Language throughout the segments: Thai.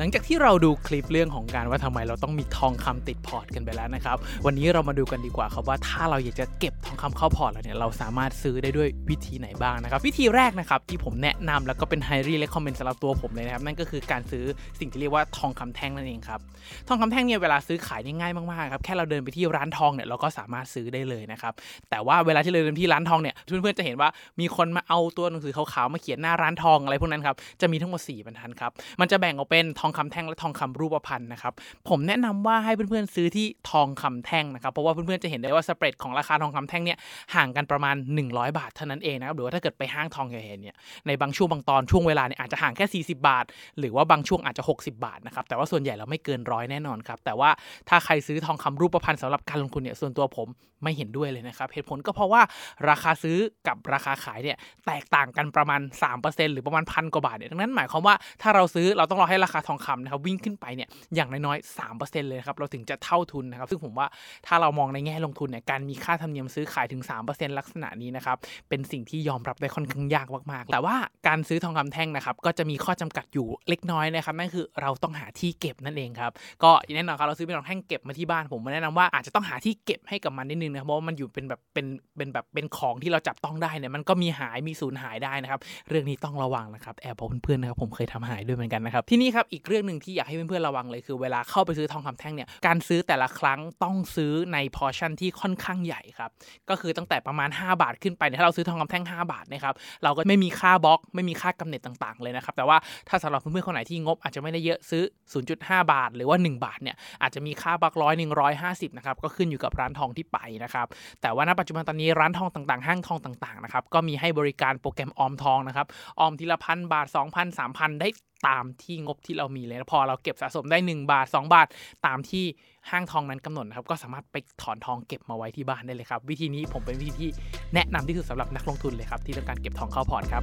หลังจากที่เราดูคลิปเรื่องของการว่าทำไมเราต้องมีทองคำติดพอร์ตกันไปแล้วนะครับ วันนี้เรามาดูกันดีกว่าครับว่าถ้าเราอยากจะเก็บทองคำเข้าพอร์ตเราเนี่ยเราสามารถซื้อได้ด้วยวิธีไหนบ้างนะครับ วิธีแรกนะครับที่ผมแนะนำแล้วก็เป็น highly recommend สำหรับตัวผมเลยนะครับ นั่นก็คือการซื้อสิ่งที่เรียกว่าทองคำแท่งนั่นเองครับทองคำแท่งเนี่ยเวลาซื้อขายนี่ง่ายมากๆครับแค่เราเดินไปที่ร้านทองเนี่ยเราก็สามารถซื้อได้เลยนะครับแต่ว่าเวลาที่เราเดินที่ร้านทองเนี่ยเพื่อนๆจะเห็นว่ามีคนมาเอาตัวหนังสือขาวๆมาเขียนหน้าร้านทองอะไรพวกนั้นครับจะมีทั้งหมด4บรรทัดครับมันจะแบ่งออกเป็นทององคำแท่งและทองคำรูปพรรณนะครับผมแนะนำว่าให้เพื่อนๆซื้อที่ทองคำแท่งนะครับเพราะว่าเพื่อนๆจะเห็นได้ว่าสเปรดของราคาทองคำแท่งเนี่ยห่างกันประมาณ 100 บาทเท่านั้นเองนะครับหรือว่าถ้าเกิดไปห้างทองใหญ่ๆเนี่ยในบางช่วงบางตอนช่วงเวลาเนี่ยอาจจะห่างแค่ 40 บาท หรือว่าบางช่วงอาจจะ 60 บาทนะครับแต่ว่าส่วนใหญ่เราไม่เกินร้อยแน่นอนครับแต่ว่าถ้าใครซื้อทองคำรูปพรรณสำหรับการลงทุนเนี่ยส่วนตัวผมไม่เห็นด้วยเลยนะครับเหตุผลก็เพราะว่าราคาซื้อกับราคาขายเนี่ยแตกต่างกันประมาณ 3%หรือประมาณพันกว่าบาทเนี่ยดังนั้นหมายความว่าถ้าเราซื้อเราต้องรอให้ราคาทองคำนะครับวิ่งขึ้นไปเนี่ยอย่างน้อยๆ3%เลยครับเราถึงจะเท่าทุนนะครับซึ่งผมว่าถ้าเรามองในแง่ลงทุนเนี่ยการมีค่าธรรมเนียมซื้อขายถึง 3%ลักษณะนี้นะครับเป็นสิ่งที่ยอมรับได้ค่อนข้างยากมากๆ แต่ว่าการซื้อทองคำแท่งนะครับก็จะมีข้อจำกัดอยู่เล็กน้อยนะครับนั่นคือเราต้องหาที่เก็บนั่นเองครับก็แน่นอนครับเราซื้อเป็นทองแท่งเก็บมาที่บ้านผมแนะนำว่าอาจจะต้องหาที่เก็บให้กับมันนิดนึงนะเพราะว่ามันอยู่เป็นแบบเป็นเป็นแบบเป็นของที่เราจับต้องได้เนี่ยมันก็มีหายมีสูญหายได้นะครับเรื่องนี้ต้องระวังนะครับแอบบอกเพื่อนๆนะครับผมเคยทำหายด้วยเหมือนกันนะครับที่นี่ครับอีกเรื่องหนึ่งที่อยากให้เพื่อนๆระวังเลยคือเวลาเข้าไปซื้อทองคำแท่งเนี่ยการซื้อแต่ละครั้งต้องซื้อในพอชั่นที่ค่อนข้างใหญ่ครับก็คือตั้งแต่ประมาณ 5 บาทขึ้นไปถ้าเราซื้อทองคำแท่ง 5 บาทนะครับเราก็ไม่มีค่าบล็อกไม่มีค่ากำเนิดต่างๆเลยนะครับแต่ว่าถ้าสำหรับเพื่อนๆคนไหนที่งบอาจจะไม่ได้เยอะซื้อ 0.5 บาท หรือว่า 1 บาทเนี่ยอาจจะมีค่าบล็อกร้อยหนึ่งร้อยห้าสิบนะครับก็ขึ้นอยู่กับร้านทองที่ไปนะครับแต่ว่าณปัจจุบันตอนนี้ร้านทองต่างๆ ห้างทองต่างๆนะครับก็มีให้บริการโปรแกรมออมทองนะครับออมทีละพันบาท 2,000 3,000 ได้ ตามที่งบที่เรามีเลยพอเราเก็บสะสมได้ 1 บาท 2 บาท ตามที่ห้างทองนั้นกำหนดนะครับ ก็สามารถไปถอนทองเก็บมาไว้ที่บ้านได้เลยครับ วิธีนี้ผมเป็นวิธีที่แนะนำที่สุดสำหรับนักลงทุนเลยครับ ที่ต้องการเก็บทองเข้าพอร์ตครับ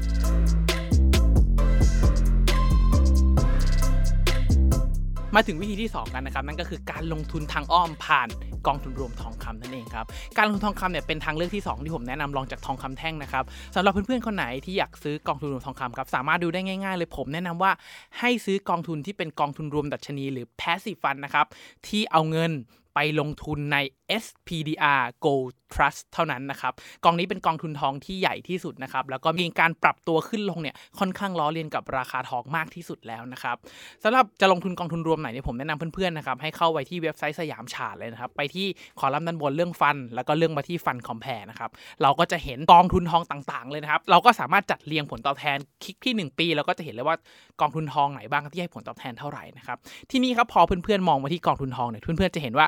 มาถึงวิธีที่ 2 กันนะครับนั่นก็คือการลงทุนทางอ้อมผ่านกองทุนรวมทองคำนั่นเองครับการลงทุนทองคำเนี่ยเป็นทางเลือกที่ 2 ที่ผมแนะนำรองจากทองคำแท่งนะครับสำหรับเพื่อนๆคนไหนที่อยากซื้อกองทุนรวมทองคำครับสามารถดูได้ง่ายๆ เลยผมแนะนำว่าให้ซื้อกองทุนที่เป็นกองทุนรวมดัชนี หรือ passive fund นะครับที่เอาเงิน ไปลงทุนใน SPDR Gold Trust เท่านั้นนะครับ กองนี้เป็นกองทุนทองที่ใหญ่ที่สุดนะครับ แล้วก็มีการปรับตัวขึ้นลงเนี่ยค่อนข้างล้อเลียนกับราคาทองมากที่สุดแล้วนะครับสำหรับจะลงทุนกองทุนรวมไหนเนี่ยผมแนะนำเพื่อนๆนะครับให้เข้าไปที่เว็บไซต์สยามฉาดเลยนะครับ ไปที่คอลัมน์ด้านบนเรื่องฟัน แล้วก็เรื่องมาที่ฟันคอมเพลนะครับเราก็จะเห็นกองทุนทองต่างๆเลยนะครับเราก็สามารถจัดเรียงผลตอบแทนคลิกที่ 1 ปีเราก็จะเห็นเลยว่ากองทุนทองไหนบ้างที่ให้ผลตอบแทนเท่าไหร่นะครับที่นี่ครับพอเพื่อนๆมองมาที่กองทุนทองเนี่ยเพื่อนๆจะเห็นว่า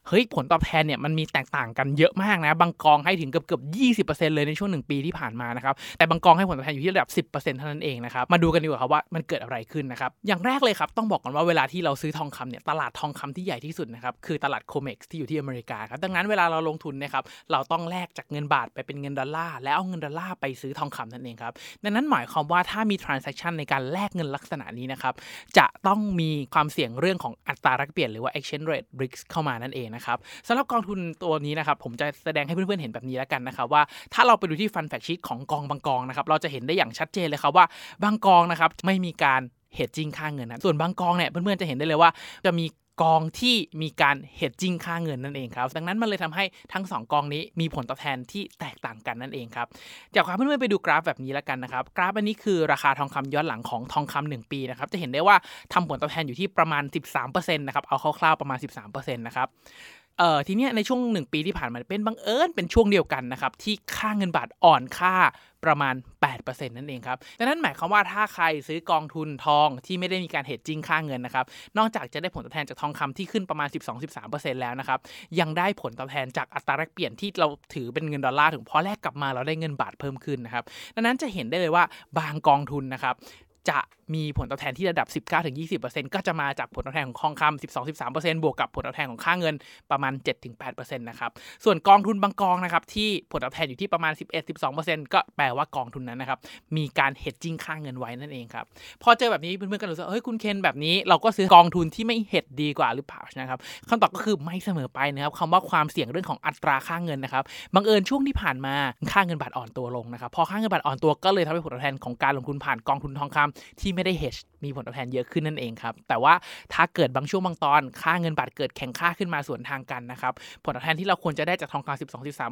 เฮ้ยผลตอบแทนเนี่ยมันมีแตกต่างกันเยอะมากนะ บางกองให้ถึงเกือบเกือบยีเลยในช่วง1ปีที่ผ่านมานะครับ แต่บางกองให้ผลตอบแทนอยู่ที่ระดับ 10%เท่านั้นเองนะครับ มาดูกันดีกว่าครับว่ามันเกิดอะไรขึ้นนะครับ อย่างแรกเลยครับต้องบอกก่อนว่าเวลาที่เราซื้อทองคำเนี่ยตลาดทองคำที่ใหญ่ที่สุดนะครับคือตลาด COMEX ที่อยู่ที่อเมริกาครับ ดังนั้นเวลาเราลงทุนนะครับเราต้องแลกจากเงินบาทไปเป็นเงินดอลลาร์แล้วเอาเงินดอลลาร์ไปซื้อทองคำนั่นเองครับดังนั้นหมายความว่าถ้ามี transaction ในการแลกเงินลักษณะนี้นะครับจะต้องมีความเสี่ยงเรื่องของอัตราแลกเปลี่ยนหรือว่า exchange rate risk เข้ามานั่นเองนะครับสำหรับกองทุนตัวนี้นะครับผมจะแสดงให้เพื่อนๆเห็นแบบนี้แล้วกันนะครับว่าถ้าเราไปดูที่ fund fact sheet ของกองบางกองนะครับเราจะเห็นได้อย่างชัดเจนเลยครับว่าบางกองนะครับไม่มีการ hedging ค่าเงินนะส่วนบางกองเนี่ยเพื่อนๆจะเห็นได้เลยว่าจะมี กองที่มีการ hedging ค่าเงินนั่นเองครับ ดังนั้นมันเลยทำให้ทั้ง 2 กองนี้มีผลตอบแทนที่แตกต่างกันนั่นเองครับอยากพาเพื่อนๆไปดูกราฟแบบนี้แล้วกันนะครับ กราฟอันนี้คือราคาทองคำย้อนหลังของทองคำหนึ่งปีนะครับ จะเห็นได้ว่าทำผลตอบแทนอยู่ที่ประมาณ 13%นะครับ เอาคร่าวๆประมาณ 13%นะครับ เอ่อทีเนี้ยในช่วง1ปีที่ผ่านมาเป็นบังเอิญเป็นช่วงเดียวกันนะครับที่ค่าเงินบาทอ่อนค่าประมาณ 8%นั่นเองครับดังนั้นหมายความว่าถ้าใครซื้อกองทุนทองที่ไม่ได้มีการเฮดจิ้งค่าเงินนะครับ นอกจากจะได้ผลตอบแทนจากทองคำที่ขึ้นประมาณ 12-13%แล้วนะครับ ยังได้ผลตอบแทนจากอัตราแลกเปลี่ยนที่เราถือเป็นเงินดอลลาร์ถึงพอแลกกลับมาเราได้เงินบาทเพิ่มขึ้นนะครับ ดังนั้นจะเห็นได้เลยว่าบางกองทุนนะครับจะ มีผลตอบแทนที่ระดับ 19-20%ก็จะมาจากผลตอบแทนของทองคำ12-13%บวกกับผลตอบแทนของค่าเงินประมาณ 7-8%นะครับส่วนกองทุนบางกองนะครับที่ผลตอบแทนอยู่ที่ประมาณ 11-12%ก็แปลว่ากองทุนนั้นนะครับมีการเฮดจิ้งค่าเงินไว้นั่นเองครับพอเจอแบบนี้เพื่อนๆก็รู้สึกเฮ้ยคุณเคนแบบนี้เราก็ซื้อกองทุนที่ไม่เฮดดีกว่าหรือเปล่านะครับคำตอบก็คือไม่เสมอไปนะครับคำว่าความเสี่ยงเรื่องของอัตราค่าเงินนะครับบังเอิญช่วงที่ผ่านมาค่าเงินบาทอ่อนตัวลงนะครับพอค่าเงินบาทอ่อนตัวก็เลยทำให้ผลตอบแทนของการลงทุนผ่านกองทุนทองคำที่ไไม่ได้เฮดมีผลตอบแทนเยอะขึ้นนั่นเองครับ แต่ว่าถ้าเกิดบางช่วงบางตอน ค่าเงินบาทเกิดแข็งค่าขึ้นมาสวนทางกันนะครับ ผลตอบแทนที่เราควรจะได้จากทองคำ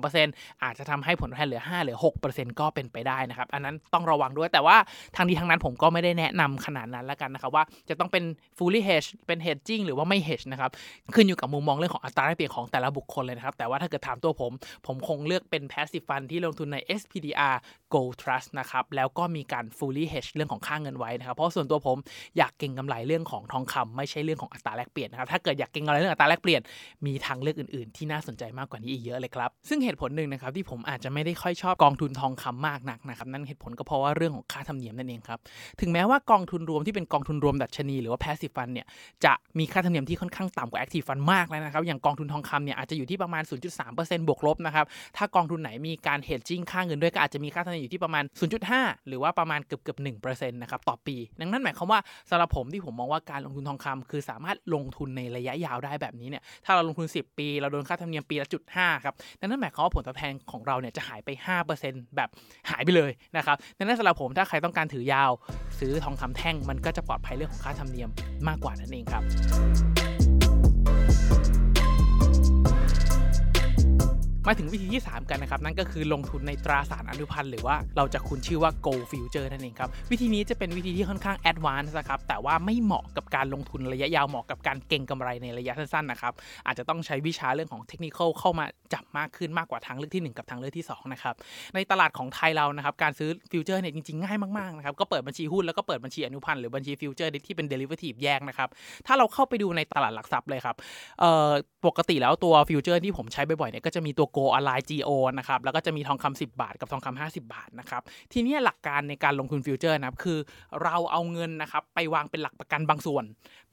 12-13%อาจจะทำให้ผลตอบแทนเหลือ 5 หรือ 6%ก็เป็นไปได้นะครับ อันนั้นต้องระวังด้วย แต่ว่าทางนี้ทางนั้นผมก็ไม่ได้แนะนำขนาดนั้นแล้วกันนะครับว่าจะต้องเป็น fully hedge เป็น hedging หรือว่าไม่ hedge นะครับขึ้นอยู่กับมุมมองเรื่องของอัตราแลกเปลี่ยนของแต่ละบุคคลเลยนะครับแต่ว่าถ้าเกิดถามตัวผม ผมคงเลือกเป็น passive fund ที่ลงทุนใน SPDR Gold Trust นะครับแล้วก็มีการ fully hedge เรื่องของค่าเงินไว้นะครับเพราะส่วนตัวผมอยากเก็งกำไรเรื่องของทองคำไม่ใช่เรื่องของอัตราแลกเปลี่ยนนะครับถ้าเกิดอยากเก็งกำไรเรื่องอัตราแลกเปลี่ยนมีทางเลือกอื่นๆ ที่น่าสนใจมากกว่านี้อีกเยอะเลยครับซึ่งเหตุผลหนึ่งนะครับที่ผมอาจจะไม่ได้ค่อยชอบกองทุนทองคำมากนักนะครับนั่นเหตุผลก็เพราะว่าเรื่องของค่าธรรมเนียมนั่นเองครับถึงแม้ว่ากองทุนรวมที่เป็นกองทุนรวมดัชนีหรือว่า passive fund เนี่ยจะมีค่าธรรมเนียมที่ค่อนข้างต่ำกว่า active fund มากแล้วนะครับอย่างกองทุนทองคำเนี่ยอาจจะอยู่ที่ประมาณ 0.3%บวกลบนะครับถ้ากองทุนไหนมีการ hedging ค่าเงินด้วยก็อาจจะมีค่าธรรมเนียมอยู่ที่ประมาณ 0.5 หรือว่าประมาณเกือบเกือบ1%นะครับต่อปีดังนั้นหมายความว่าสำหรับผมที่ผมมองว่าการลงทุนทองคำคือสามารถลงทุนในระยะยาวได้แบบนี้เนี่ยถ้าเราลงทุน 10 ปี เราโดนค่าธรรมเนียมปีละจุดห้าครับดังนั้นหมายความว่าผลตอบแทนของเราเนี่ยจะหายไป 5%แบบหายไปเลยนะครับดังนั้นสำหรับผมถ้าใครต้องการถือยาว ซื้อทองคำแท่งมันก็จะปลอดภัยเรื่องของค่าธรรมเนียมมากกว่านั่นเองครับ มาถึงวิธีที่ 3 กันนะครับนั่นก็คือลงทุนในตราสารอนุพันธ์หรือว่าเราจะคุ้นชื่อว่า Gold Future นั่นเองครับวิธีนี้จะเป็นวิธีที่ค่อนข้าง Advanced นะครับแต่ว่าไม่เหมาะกับการลงทุนระยะยาวเหมาะกับการเก็งกำไรในระยะสั้นๆนะครับอาจจะต้องใช้วิชาเรื่องของเทคนิคเข้ามาจับมากขึ้นมากกว่าทางเลือกที่ 1 กับทางเลือกที่2นะครับในตลาดของไทยเรานะครับการซื้อ future เนี่ยจริงๆง่ายมากๆนะครับก็เปิดบัญชีหุ้นแล้วก็เปิดบัญชีอนุพันธ์หรือบัญชี future ที่เป็น derivative แยกนะครับถ้าเราเข้าไปดูในตลาดหลักทรัพย์เลยครับปกติแล้วตัว future ที่ผมใช้บ่อยๆเนี่ยก็จะมีตัว Gold Online GO นะครับแล้วก็จะมีทองคำ10 บาทกับทองคำ50 บาทนะครับทีนี้หลักการในการลงทุน future นะครับคือเราเอาเงินนะครับไปวางเป็นหลักประกันบางส่วน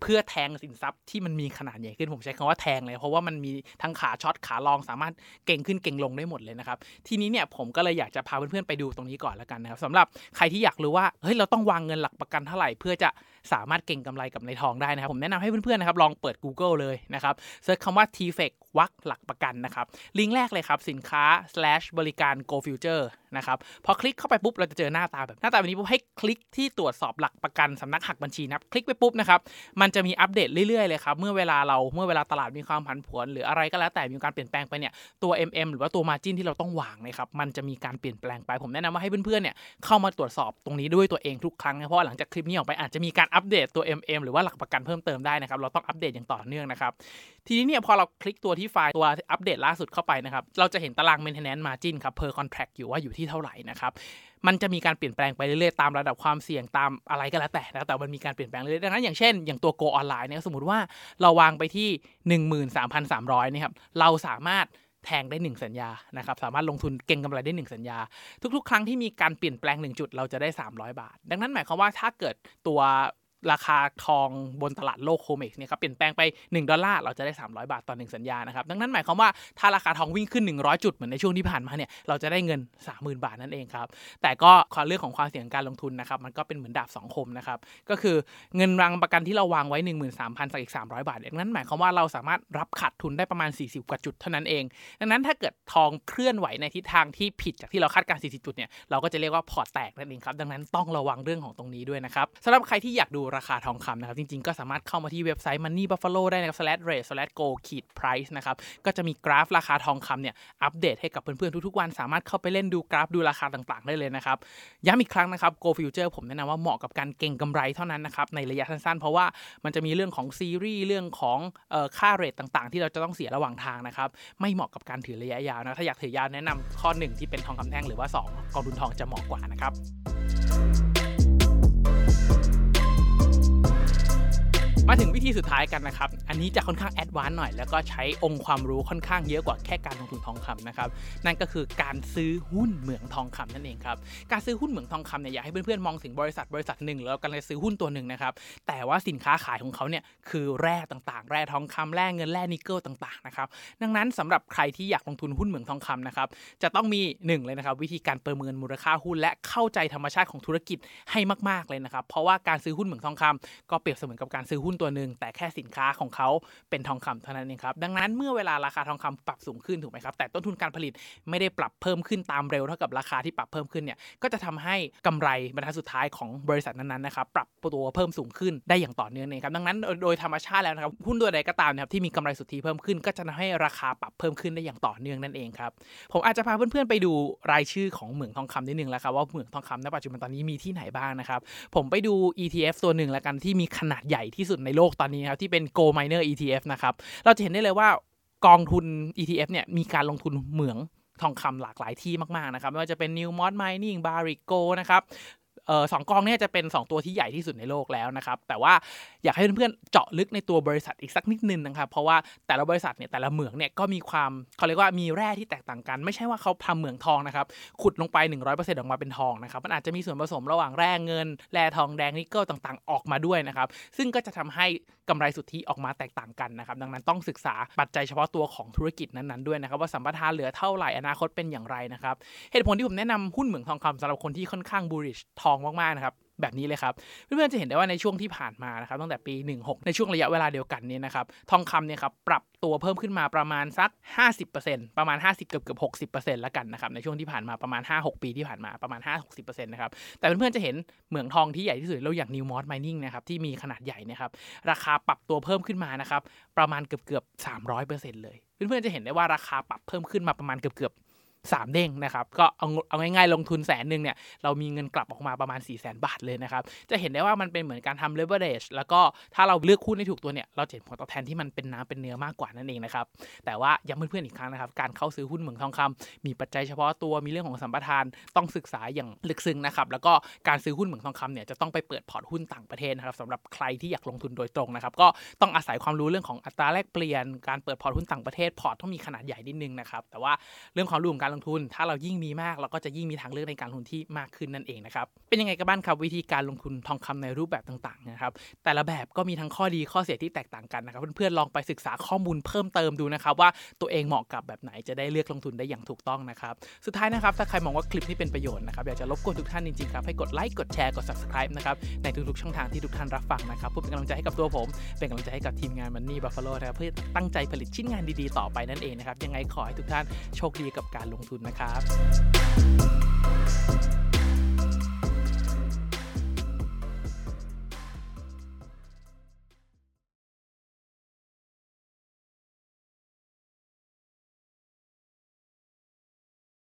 เพื่อแทงสินทรัพย์ที่มันมีขนาดใหญ่ขึ้นผมใช้คำว่าแทงเลย เพราะว่ามันมีทั้งขา short ขา long สามารถเก็งขึ้นเก็งลงได้หมดเลยนะครับทีนี้เนี่ยผมก็เลยอยากจะพาเพื่อนๆไปดูตรงนี้ก่อนแล้วกันนะครับสำหรับใครที่อยากรู้ว่าเฮ้ยเราต้องวางเงินหลักประกันเท่าไหร่เพื่อจะ สามารถเก็งกำไรกับในทองได้นะครับ ผมแนะนำให้เพื่อนๆนะครับลองเปิด Google เลยนะครับเซิร์ชคำว่า t f e c วักหลักประกันนะครับลิงก์แรกเลยครับสินค้า slash บริการ gold future นะครับพอคลิกเข้าไปปุ๊บเราจะเจอหน้าตาแบบหน้าตาแบบนี้ปุ๊บให้คลิกที่ตรวจสอบหลักประกันสำนักหักบัญชีนะคลิกไปปุ๊บนะครับมันจะมีอัปเดตเรื่อยๆเลยครับเมื่อเวลาเราเมื่อเวลาตลาดมีความผันผวน หรืออะไรก็แล้วแต่มีการเปลี่ยนแปลงไปเนี่ยตัว MM หรือว่าตัว margin ที่เราต้องวางนะครับมันจะมีการเปลี่ยนแปลงไปผมแนะนำว่าให้เพื่อนๆเนี่ยเข้ามาตรวจสอบตรงนี้ด้วยตัวเองทุกครั้งนะเพราะหลังจากคลิปนี้ออกไปอาจจะมีการอัปเดตตัว MM หรือว่าหลักประกันเพิ่มเติมได้นะครับเราต้องอัปเดตอย่างต่อเนื่องนะครับทีนี้เนี่ยพอเราคลิกตัวที่ไฟล์ตัวอัปเดตล่าสุดเข้าไปนะครับเราจะเห็นตาราง maintenance margin ครับ per contract อยู่ว่าอยู่ที่เท่าไหร่นะครับมันจะมีการเปลี่ยนแปลงไปเรื่อยๆตามระดับความเสี่ยงตามอะไรก็แล้วแต่นะแต่มันมีการเปลี่ยนแปลงเรื่อยๆดังนั้นอย่างเช่นอย่างตัว Go ออนไลน์เนี่ยสมมติว่าเราวางไปที่ 13,300นี่ครับเราสามารถแทงได้ 1 สัญญา นะครับ สามารถลงทุนเก่งกำไรได้ 1 สัญญา ทุก ๆ ครั้งที่มีการเปลี่ยนแปลง 1 จุด เราจะได้ 300 บาท ดังนั้นหมายความว่าถ้าเกิดตัว ราคาทองบนตลาดโลกโคเม็กซ์เนี่ยครับเปลี่ยนแปลงไป 1 ดอลลาร์เราจะได้ 300 บาทต่อ 1 สัญญานะครับดังนั้นหมายความว่าถ้าราคาทองวิ่งขึ้น 100 จุดเหมือนในช่วงที่ผ่านมาเนี่ยเราจะได้เงิน 30,000 บาทนั่นเองครับแต่ก็ความเรื่องของความเสี่ยงการลงทุนนะครับมันก็เป็นเหมือนดาบสองคมนะครับก็คือเงินรังประกันที่เราวางไว้ 13,000สักอีก300 บาทดังนั้นหมายความว่าเราสามารถรับขาดทุนได้ประมาณ 40 กว่าจุดเท่านั้นเอง ดังนั้นถ้าเกิดทองเคลื่อนไหวในทิศทางที่ผิดจากที่เราคาดการณ์40 จุดเนี่ยเราก็จะเรียกว่าพอร์ตแตกนั่นเองครับดังนั้นต้องระวังเรื่องของตรงนี้ด้วยนะครับสำหรับใครที่อยากดูราคาทองคำนะครับ จริงๆ ก็สามารถเข้ามาที่เว็บไซต์ Money Buffalo ได้นะครับ slash rate slash go ขีด price นะครับ ก็จะมีกราฟราคาทองคำเนี่ย อัปเดตให้กับเพื่อนๆ ทุกๆ วัน สามารถเข้าไปเล่นดูกราฟดูราคาต่างๆ ได้เลยนะครับ ย้ำอีกครั้งนะครับ gold future ผมแนะนำว่าเหมาะกับการเก็งกำไรเท่านั้นนะครับ ในระยะสั้นๆ เพราะว่ามันจะมีเรื่องของซีรีส์ เรื่องของค่า rate ต่างๆ ที่เราจะต้องเสียระหว่างทางนะครับ ไม่เหมาะกับการถือระยะยาวนะ ถ้าอยากถือยาวแนะนำข้อ 1 ที่เป็นทองคำแท่งหรือว่า 2 กองทุนทองจะเหมาะกว่านะครับ มาถึงวิธีสุดท้ายกันนะครับ อันนี้จะค่อนข้าง advance หน่อย แล้วก็ใช้องค์ความรู้ค่อนข้างเยอะกว่าแค่การลงทุนทองคำนะครับ นั่นก็คือการซื้อหุ้นเหมืองทองคำนั่นเองครับ การซื้อหุ้นเหมืองทองคำเนี่ยอยากให้เพื่อนๆมองถึงบริษัทบริษัทหนึ่งแล้วกันเลยซื้อหุ้นตัวหนึ่งนะครับ แต่ว่าสินค้าขายของเขาเนี่ยคือแร่ต่างๆ แร่ทองคำแร่เงินแร่นิกเกิลต่างๆนะครับ ดังนั้นสำหรับใครที่อยากลงทุนหุ้นเหมืองทองคำนะครับ จะต้องมีหนึ่งเลยนะครับวิธีการประเมินมูลค่าหุ้น และเข้าใจธรรมชาติของธุรกิจให้มากๆเลยนะครับ เพราะว่าการซื้อหุ้นเหมืองทองคำก็เปรียบเสมือนกับการซื้อหุ้นตัวหนึ่งแต่แค่สินค้าของเขาเป็นทองคำเท่านั้นเองครับดังนั้นเมื่อเวลาราคาทองคำปรับสูงขึ้นถูกไหมครับแต่ต้นทุนการผลิตไม่ได้ปรับเพิ่มขึ้นตามเร็วเท่ากับราคาที่ปรับเพิ่มขึ้นเนี่ยก็จะทำให้กำไรบรรทัดสุดท้ายของบริษัทนั้นๆนะครับปรับตัวเพิ่มสูงขึ้นได้อย่างต่อเนื่องเลยครับดังนั้นโดยธรรมชาติแล้วนะครับหุ้นตัวใดก็ตามนะครับที่มีกำไรสุทธิเพิ่มขึ้น ก็จะทำให้ราคาปรับเพิ่มขึ้นได้อย่างต่อเนื่องนั่นเองครับผมอาจจะพาเพื่อนๆไปดูรายชื่อของเหมืองทองคำนิดนึงแล้วครับว่าเหมืองทองคำณปัจจุบันตอนนี้มีที่ไหนบ้างนะครับผมไปดู ETF ตัวหนึ่งแล้วกันที่มีขนาดใหญ่ที่สุดในโลกตอนนี้ครับที่เป็น Gold Miner ETF นะครับ เราจะเห็นได้เลยว่ากองทุน ETF เนี่ยมีการลงทุนเหมืองทองคำหลากหลายที่มาก ๆ นะครับ ไม่ว่าจะเป็น Newmont Mining Barrick Gold นะครับ เออสองกองเนี่ยจะเป็น 2 ตัวที่ใหญ่ที่สุดในโลกแล้วนะครับ แต่ว่าอยากให้เพื่อนๆเจาะลึกในตัวบริษัทอีกสักนิดนึงนะครับ เพราะว่าแต่ละบริษัทเนี่ยแต่ละเหมืองเนี่ยก็มีความเขาเรียกว่ามีแร่ที่แตกต่างกัน ไม่ใช่ว่าเขาทำเหมืองทองนะครับขุดลงไป 100%ออกมาเป็นทองนะครับมันอาจจะมีส่วนผสมระหว่างแร่เงินแร่ทองแดงนิกเกิลต่างๆ ออกมาด้วยนะครับซึ่งก็จะทำให้ กำไรสุทธิออกมาแตกต่างกันนะครับดังนั้นต้องศึกษาปัจจัยเฉพาะตัวของธุรกิจนั้นๆด้วยนะครับว่าสัมปทานเหลือเท่าไหร่อนาคตเป็นอย่างไรนะครับเหตุผลที่ผมแนะนำหุ้นเหมืองทองคำสำหรับคนที่ค่อนข้างบูริชทองมากๆนะครับ แบบนี้เลยครับ เพื่อนๆจะเห็นได้ว่าในช่วงที่ผ่านมานะครับตั้งแต่ปี 16 ในช่วงระยะเวลาเดียวกันนี้นะครับทองคำเนี่ยครับปรับตัวเพิ่มขึ้นมาประมาณสัก 50%ประมาณ 50 เกือบเกือบ60%แล้วกันนะครับในช่วงที่ผ่านมาประมาณ 5-6 ปีที่ผ่านมาประมาณ 5-60%นะครับแต่เพื่อนๆจะเห็นเหมืองทองที่ใหญ่ที่สุดเราอย่าง New Mont Mining นะครับที่มีขนาดใหญ่นะครับราคาปรับตัวเพิ่มขึ้นมานะครับประมาณเกือบเกือบ300%เลยเพื่อนๆจะเห็นได้ว่าราคาปรับเพิ่มขึ้นมาประมาณเกือบเกือบ สามเด้งนะครับ ก็เอาเอาง่ายๆลงทุนแสนหนึ่งเนี่ยเรามีเงินกลับออกมาประมาณ4ี่แสนบาทเลยนะครับ จะเห็นได้ว่ามันเป็นเหมือนการทำ leverage แล้วก็ถ้าเราเลือกคู่ให้ถูกตัวเนี่ยเราเห็นผลตอบแทนที่มันเป็นน้ำเป็นเนื้อมากกว่านั่นเองนะครับแต่ว่าย้ำเพื่อนๆอีกครั้งนะครับการเข้าซื้อหุ้นเหมืองทองคำมีปัจจัยเฉพาะตัวมีเรื่องของสัมปทานต้องศึกษาอย่างลึกซึ้งนะครับแล้วก็การซื้อหุ้นเหมืองทองคำเนี่ยจะต้องไปเปิดพอร์ตหุ้นต่างประเทศนะครับสำหรับใครที่อยากลงทุนโดยตรงนะครับก็ต้องอาศัยความรู้เรื่องของอัตราแลกเปลี่ยน การเปิดพอร์ตหุ้นต่างประเทศพอร์ตต้องมีขนาดใหญ่นิดนึงนะครับแต่ว่าเรื่องความรู้ของการลงทุน ถ้าเรายิ่งมีมากเราก็จะยิ่งมีทางเลือกในการลงทุนที่มากขึ้นนั่นเองนะครับเป็นยังไงกันบ้างครับวิธีการลงทุนทองคำในรูปแบบต่างๆนะครับแต่ละแบบก็มีทั้งข้อดีข้อเสียที่แตกต่างกันนะครับเพื่อนๆลองไปศึกษาข้อมูลเพิ่มเติมดูนะครับว่าตัวเองเหมาะกับแบบไหนจะได้เลือกลงทุนได้อย่างถูกต้องนะครับสุดท้ายนะครับถ้าใครมองว่าคลิปนี้เป็นประโยชน์นะครับอยากจะรบกวนทุกท่านจริงๆครับให้กดไลค์กดแชร์กด subscribe นะครับในทุกๆช่องทางที่ทุกท่านรับฟังนะครับเพื่อเป็นกำลังใจให้กับตัวผม เป็นกำลังใจให้กับทีมงาน Money Buffalo นะครับเพื่อตั้งใจผลิตชิ้นงานดีๆ ต่อไปนั่นเองนะครับยังไงขอให้ทุกท่านโชคดีกับการลงทุนนะครับ